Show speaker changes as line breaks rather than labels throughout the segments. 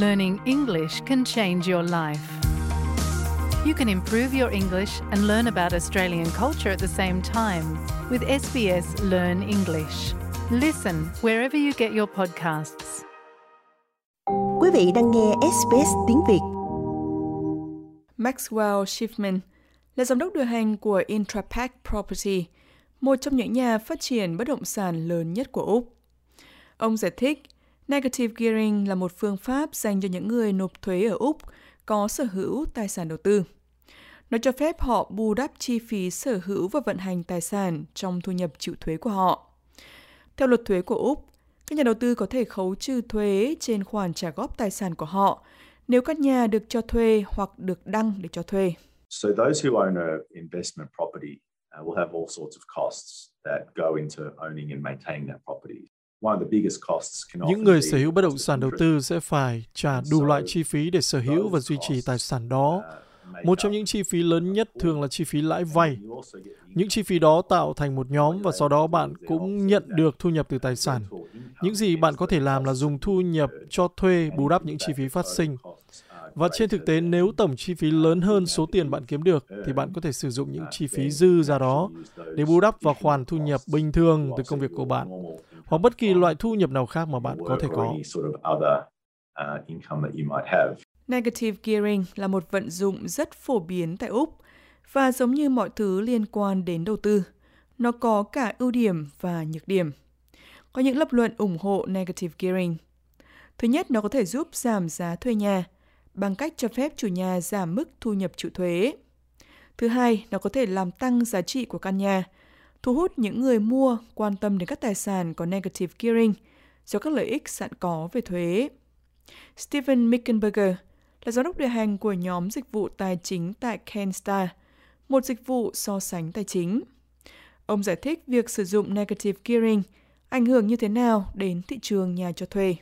learning English can change your life. You can improve your English and learn about Australian culture at the same time with SBS Learn English. Listen wherever you get your podcasts.
Quý vị đang nghe SBS tiếng Việt.
Maxwell Schiffman là giám đốc điều hành của Intrapac Property, một trong những nhà phát triển bất động sản lớn nhất của Úc. Ông giải thích, negative gearing là một phương pháp dành cho những người nộp thuế ở Úc có sở hữu tài sản đầu tư. Nó cho phép họ bù đắp chi phí sở hữu và vận hành tài sản trong thu nhập chịu thuế của họ. Theo luật thuế của Úc, các nhà đầu tư có thể khấu trừ thuế trên khoản trả góp tài sản của họ nếu các nhà được cho thuê hoặc được đăng để cho thuê.
So those who own a investment property uh, will have all sorts of costs that go into owning and maintaining that property.
Những người sở hữu bất động sản đầu tư sẽ phải trả đủ loại chi phí để sở hữu và duy trì tài sản đó. Một trong những chi phí lớn nhất thường là chi phí lãi vay. Những chi phí đó tạo thành một nhóm và sau đó bạn cũng nhận được thu nhập từ tài sản. Những gì bạn có thể làm là dùng thu nhập cho thuê bù đắp những chi phí phát sinh. Và trên thực tế, nếu tổng chi phí lớn hơn số tiền bạn kiếm được, thì bạn có thể sử dụng những chi phí dư ra đó để bù đắp vào khoản thu nhập bình thường từ công việc của bạn, hoặc bất kỳ loại thu nhập nào khác mà bạn có thể có.
có.
Negative gearing là một vận dụng rất phổ biến tại Úc và giống như mọi thứ liên quan đến đầu tư, nó có cả ưu điểm và nhược điểm. Có những lập luận ủng hộ negative gearing. Thứ nhất, nó có thể giúp giảm giá thuê nhà bằng cách cho phép chủ nhà giảm mức thu nhập chịu thuế. Thứ hai, nó có thể làm tăng giá trị của căn nhà, thu hút những người mua quan tâm đến các tài sản có negative gearing do các lợi ích sẵn có về thuế. Stephen Mickenberger là giám đốc điều hành của nhóm dịch vụ tài chính tại Kenstar, một dịch vụ so sánh tài chính. Ông giải thích việc sử dụng negative gearing ảnh hưởng như thế nào đến thị trường nhà cho thuê.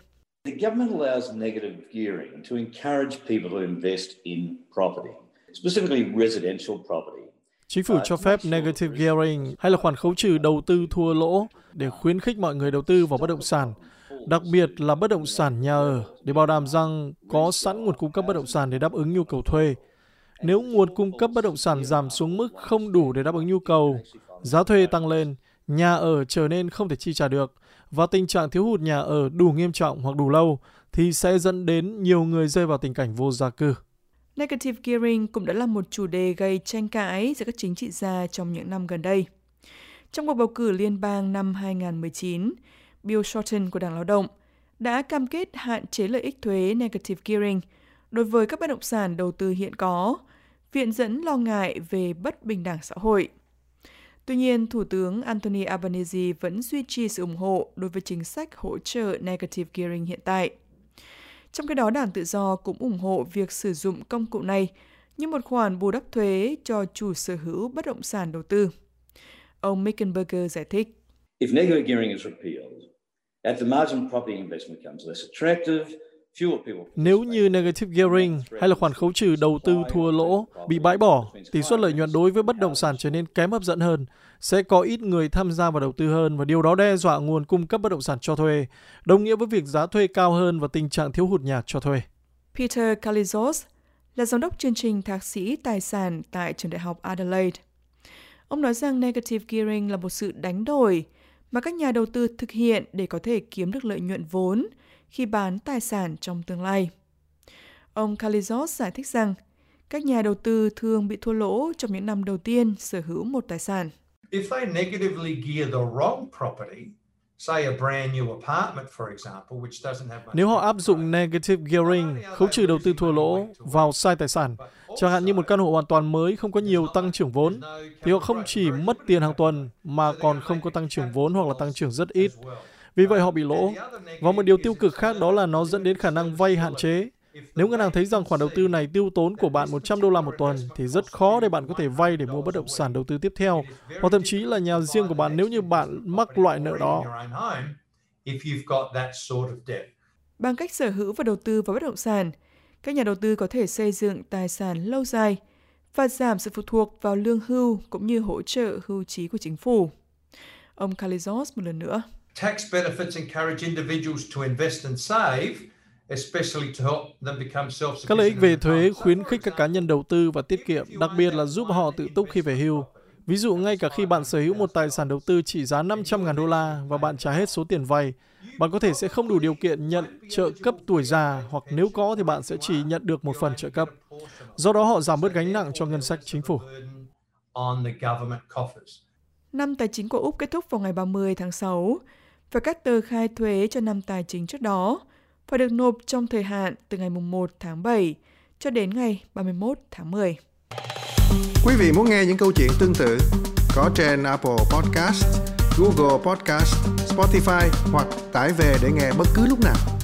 The government allows negative gearing to encourage people to invest in property, specifically residential property.
Chính phủ cho phép negative gearing hay là khoản khấu trừ đầu tư thua lỗ để khuyến khích mọi người đầu tư vào bất động sản, đặc biệt là bất động sản nhà ở để bảo đảm rằng có sẵn nguồn cung cấp bất động sản để đáp ứng nhu cầu thuê. Nếu nguồn cung cấp bất động sản giảm xuống mức không đủ để đáp ứng nhu cầu, giá thuê tăng lên, nhà ở trở nên không thể chi trả được và tình trạng thiếu hụt nhà ở đủ nghiêm trọng hoặc đủ lâu thì sẽ dẫn đến nhiều người rơi vào tình cảnh vô gia cư.
Negative gearing cũng đã là một chủ đề gây tranh cãi giữa các chính trị gia trong những năm gần đây. Trong cuộc bầu cử liên bang năm 2019, Bill Shorten của Đảng Lao động đã cam kết hạn chế lợi ích thuế negative gearing đối với các bất động sản đầu tư hiện có, viện dẫn lo ngại về bất bình đẳng xã hội. Tuy nhiên, Thủ tướng Anthony Albanese vẫn duy trì sự ủng hộ đối với chính sách hỗ trợ negative gearing hiện tại. Trong khi đó, Đảng Tự do cũng ủng hộ việc sử dụng công cụ này như một khoản bù đắp thuế cho chủ sở hữu bất động sản đầu tư. Ông Mickenberger giải thích.
If negative gearing is repealed, at the margin property investment becomes less attractive,
nếu như negative gearing hay là khoản khấu trừ đầu tư thua lỗ bị bãi bỏ, tỷ suất lợi nhuận đối với bất động sản trở nên kém hấp dẫn hơn, sẽ có ít người tham gia vào đầu tư hơn và điều đó đe dọa nguồn cung cấp bất động sản cho thuê, đồng nghĩa với việc giá thuê cao hơn và tình trạng thiếu hụt nhà cho thuê.
Peter Kalizos là giám đốc chương trình thạc sĩ tài sản tại trường đại học Adelaide. Ông nói rằng negative gearing là một sự đánh đổi mà các nhà đầu tư thực hiện để có thể kiếm được lợi nhuận vốn khi bán tài sản trong tương lai. Ông Kalizos giải thích rằng các nhà đầu tư thường bị thua lỗ trong những năm đầu tiên sở hữu một tài sản.
If they negatively gear the wrong property, say a brand new apartment, for example, which doesn't have much
Nếu họ áp dụng negative gearing, khấu trừ đầu tư thua lỗ vào sai tài sản, chẳng hạn như một căn hộ hoàn toàn mới không có nhiều tăng trưởng vốn, thì họ không chỉ mất tiền hàng tuần mà còn không có tăng trưởng vốn hoặc là tăng trưởng rất ít. Vì vậy họ bị lỗ. Và một điều tiêu cực khác đó là nó dẫn đến khả năng vay hạn chế. Nếu ngân hàng thấy rằng khoản đầu tư này tiêu tốn của bạn 100 đô la một tuần thì rất khó để bạn có thể vay để mua bất động sản đầu tư tiếp theo hoặc thậm chí là nhà riêng của bạn nếu như bạn mắc loại nợ đó.
your own home if you've got that sort of debt.
Bằng cách sở hữu và đầu tư vào bất động sản, các nhà đầu tư có thể xây dựng tài sản lâu dài và giảm sự phụ thuộc vào lương hưu cũng như hỗ trợ hưu trí của chính phủ. Ông Kalizos một lần nữa.
Tax benefits encourage individuals to invest and save,
Các lợi ích về thuế khuyến khích các cá nhân đầu tư và tiết kiệm, đặc biệt là giúp họ tự túc khi về hưu. Ví dụ ngay cả khi bạn sở hữu một tài sản đầu tư trị giá 500.000 đô la và bạn trả hết số tiền vay, bạn có thể sẽ không đủ điều kiện nhận trợ cấp tuổi già hoặc nếu có thì bạn sẽ chỉ nhận được một phần trợ cấp. Do đó họ giảm bớt gánh nặng cho ngân sách chính phủ.
Năm tài chính của Úc kết thúc vào ngày 30 tháng 6 và các tờ khai thuế cho năm tài chính trước đó và được nộp trong thời hạn từ ngày 1 tháng 7 cho đến ngày 31 tháng 10.
Quý vị muốn nghe những câu chuyện tương tự có trên Apple Podcast, Google Podcast, Spotify hoặc tải về để nghe bất cứ lúc nào.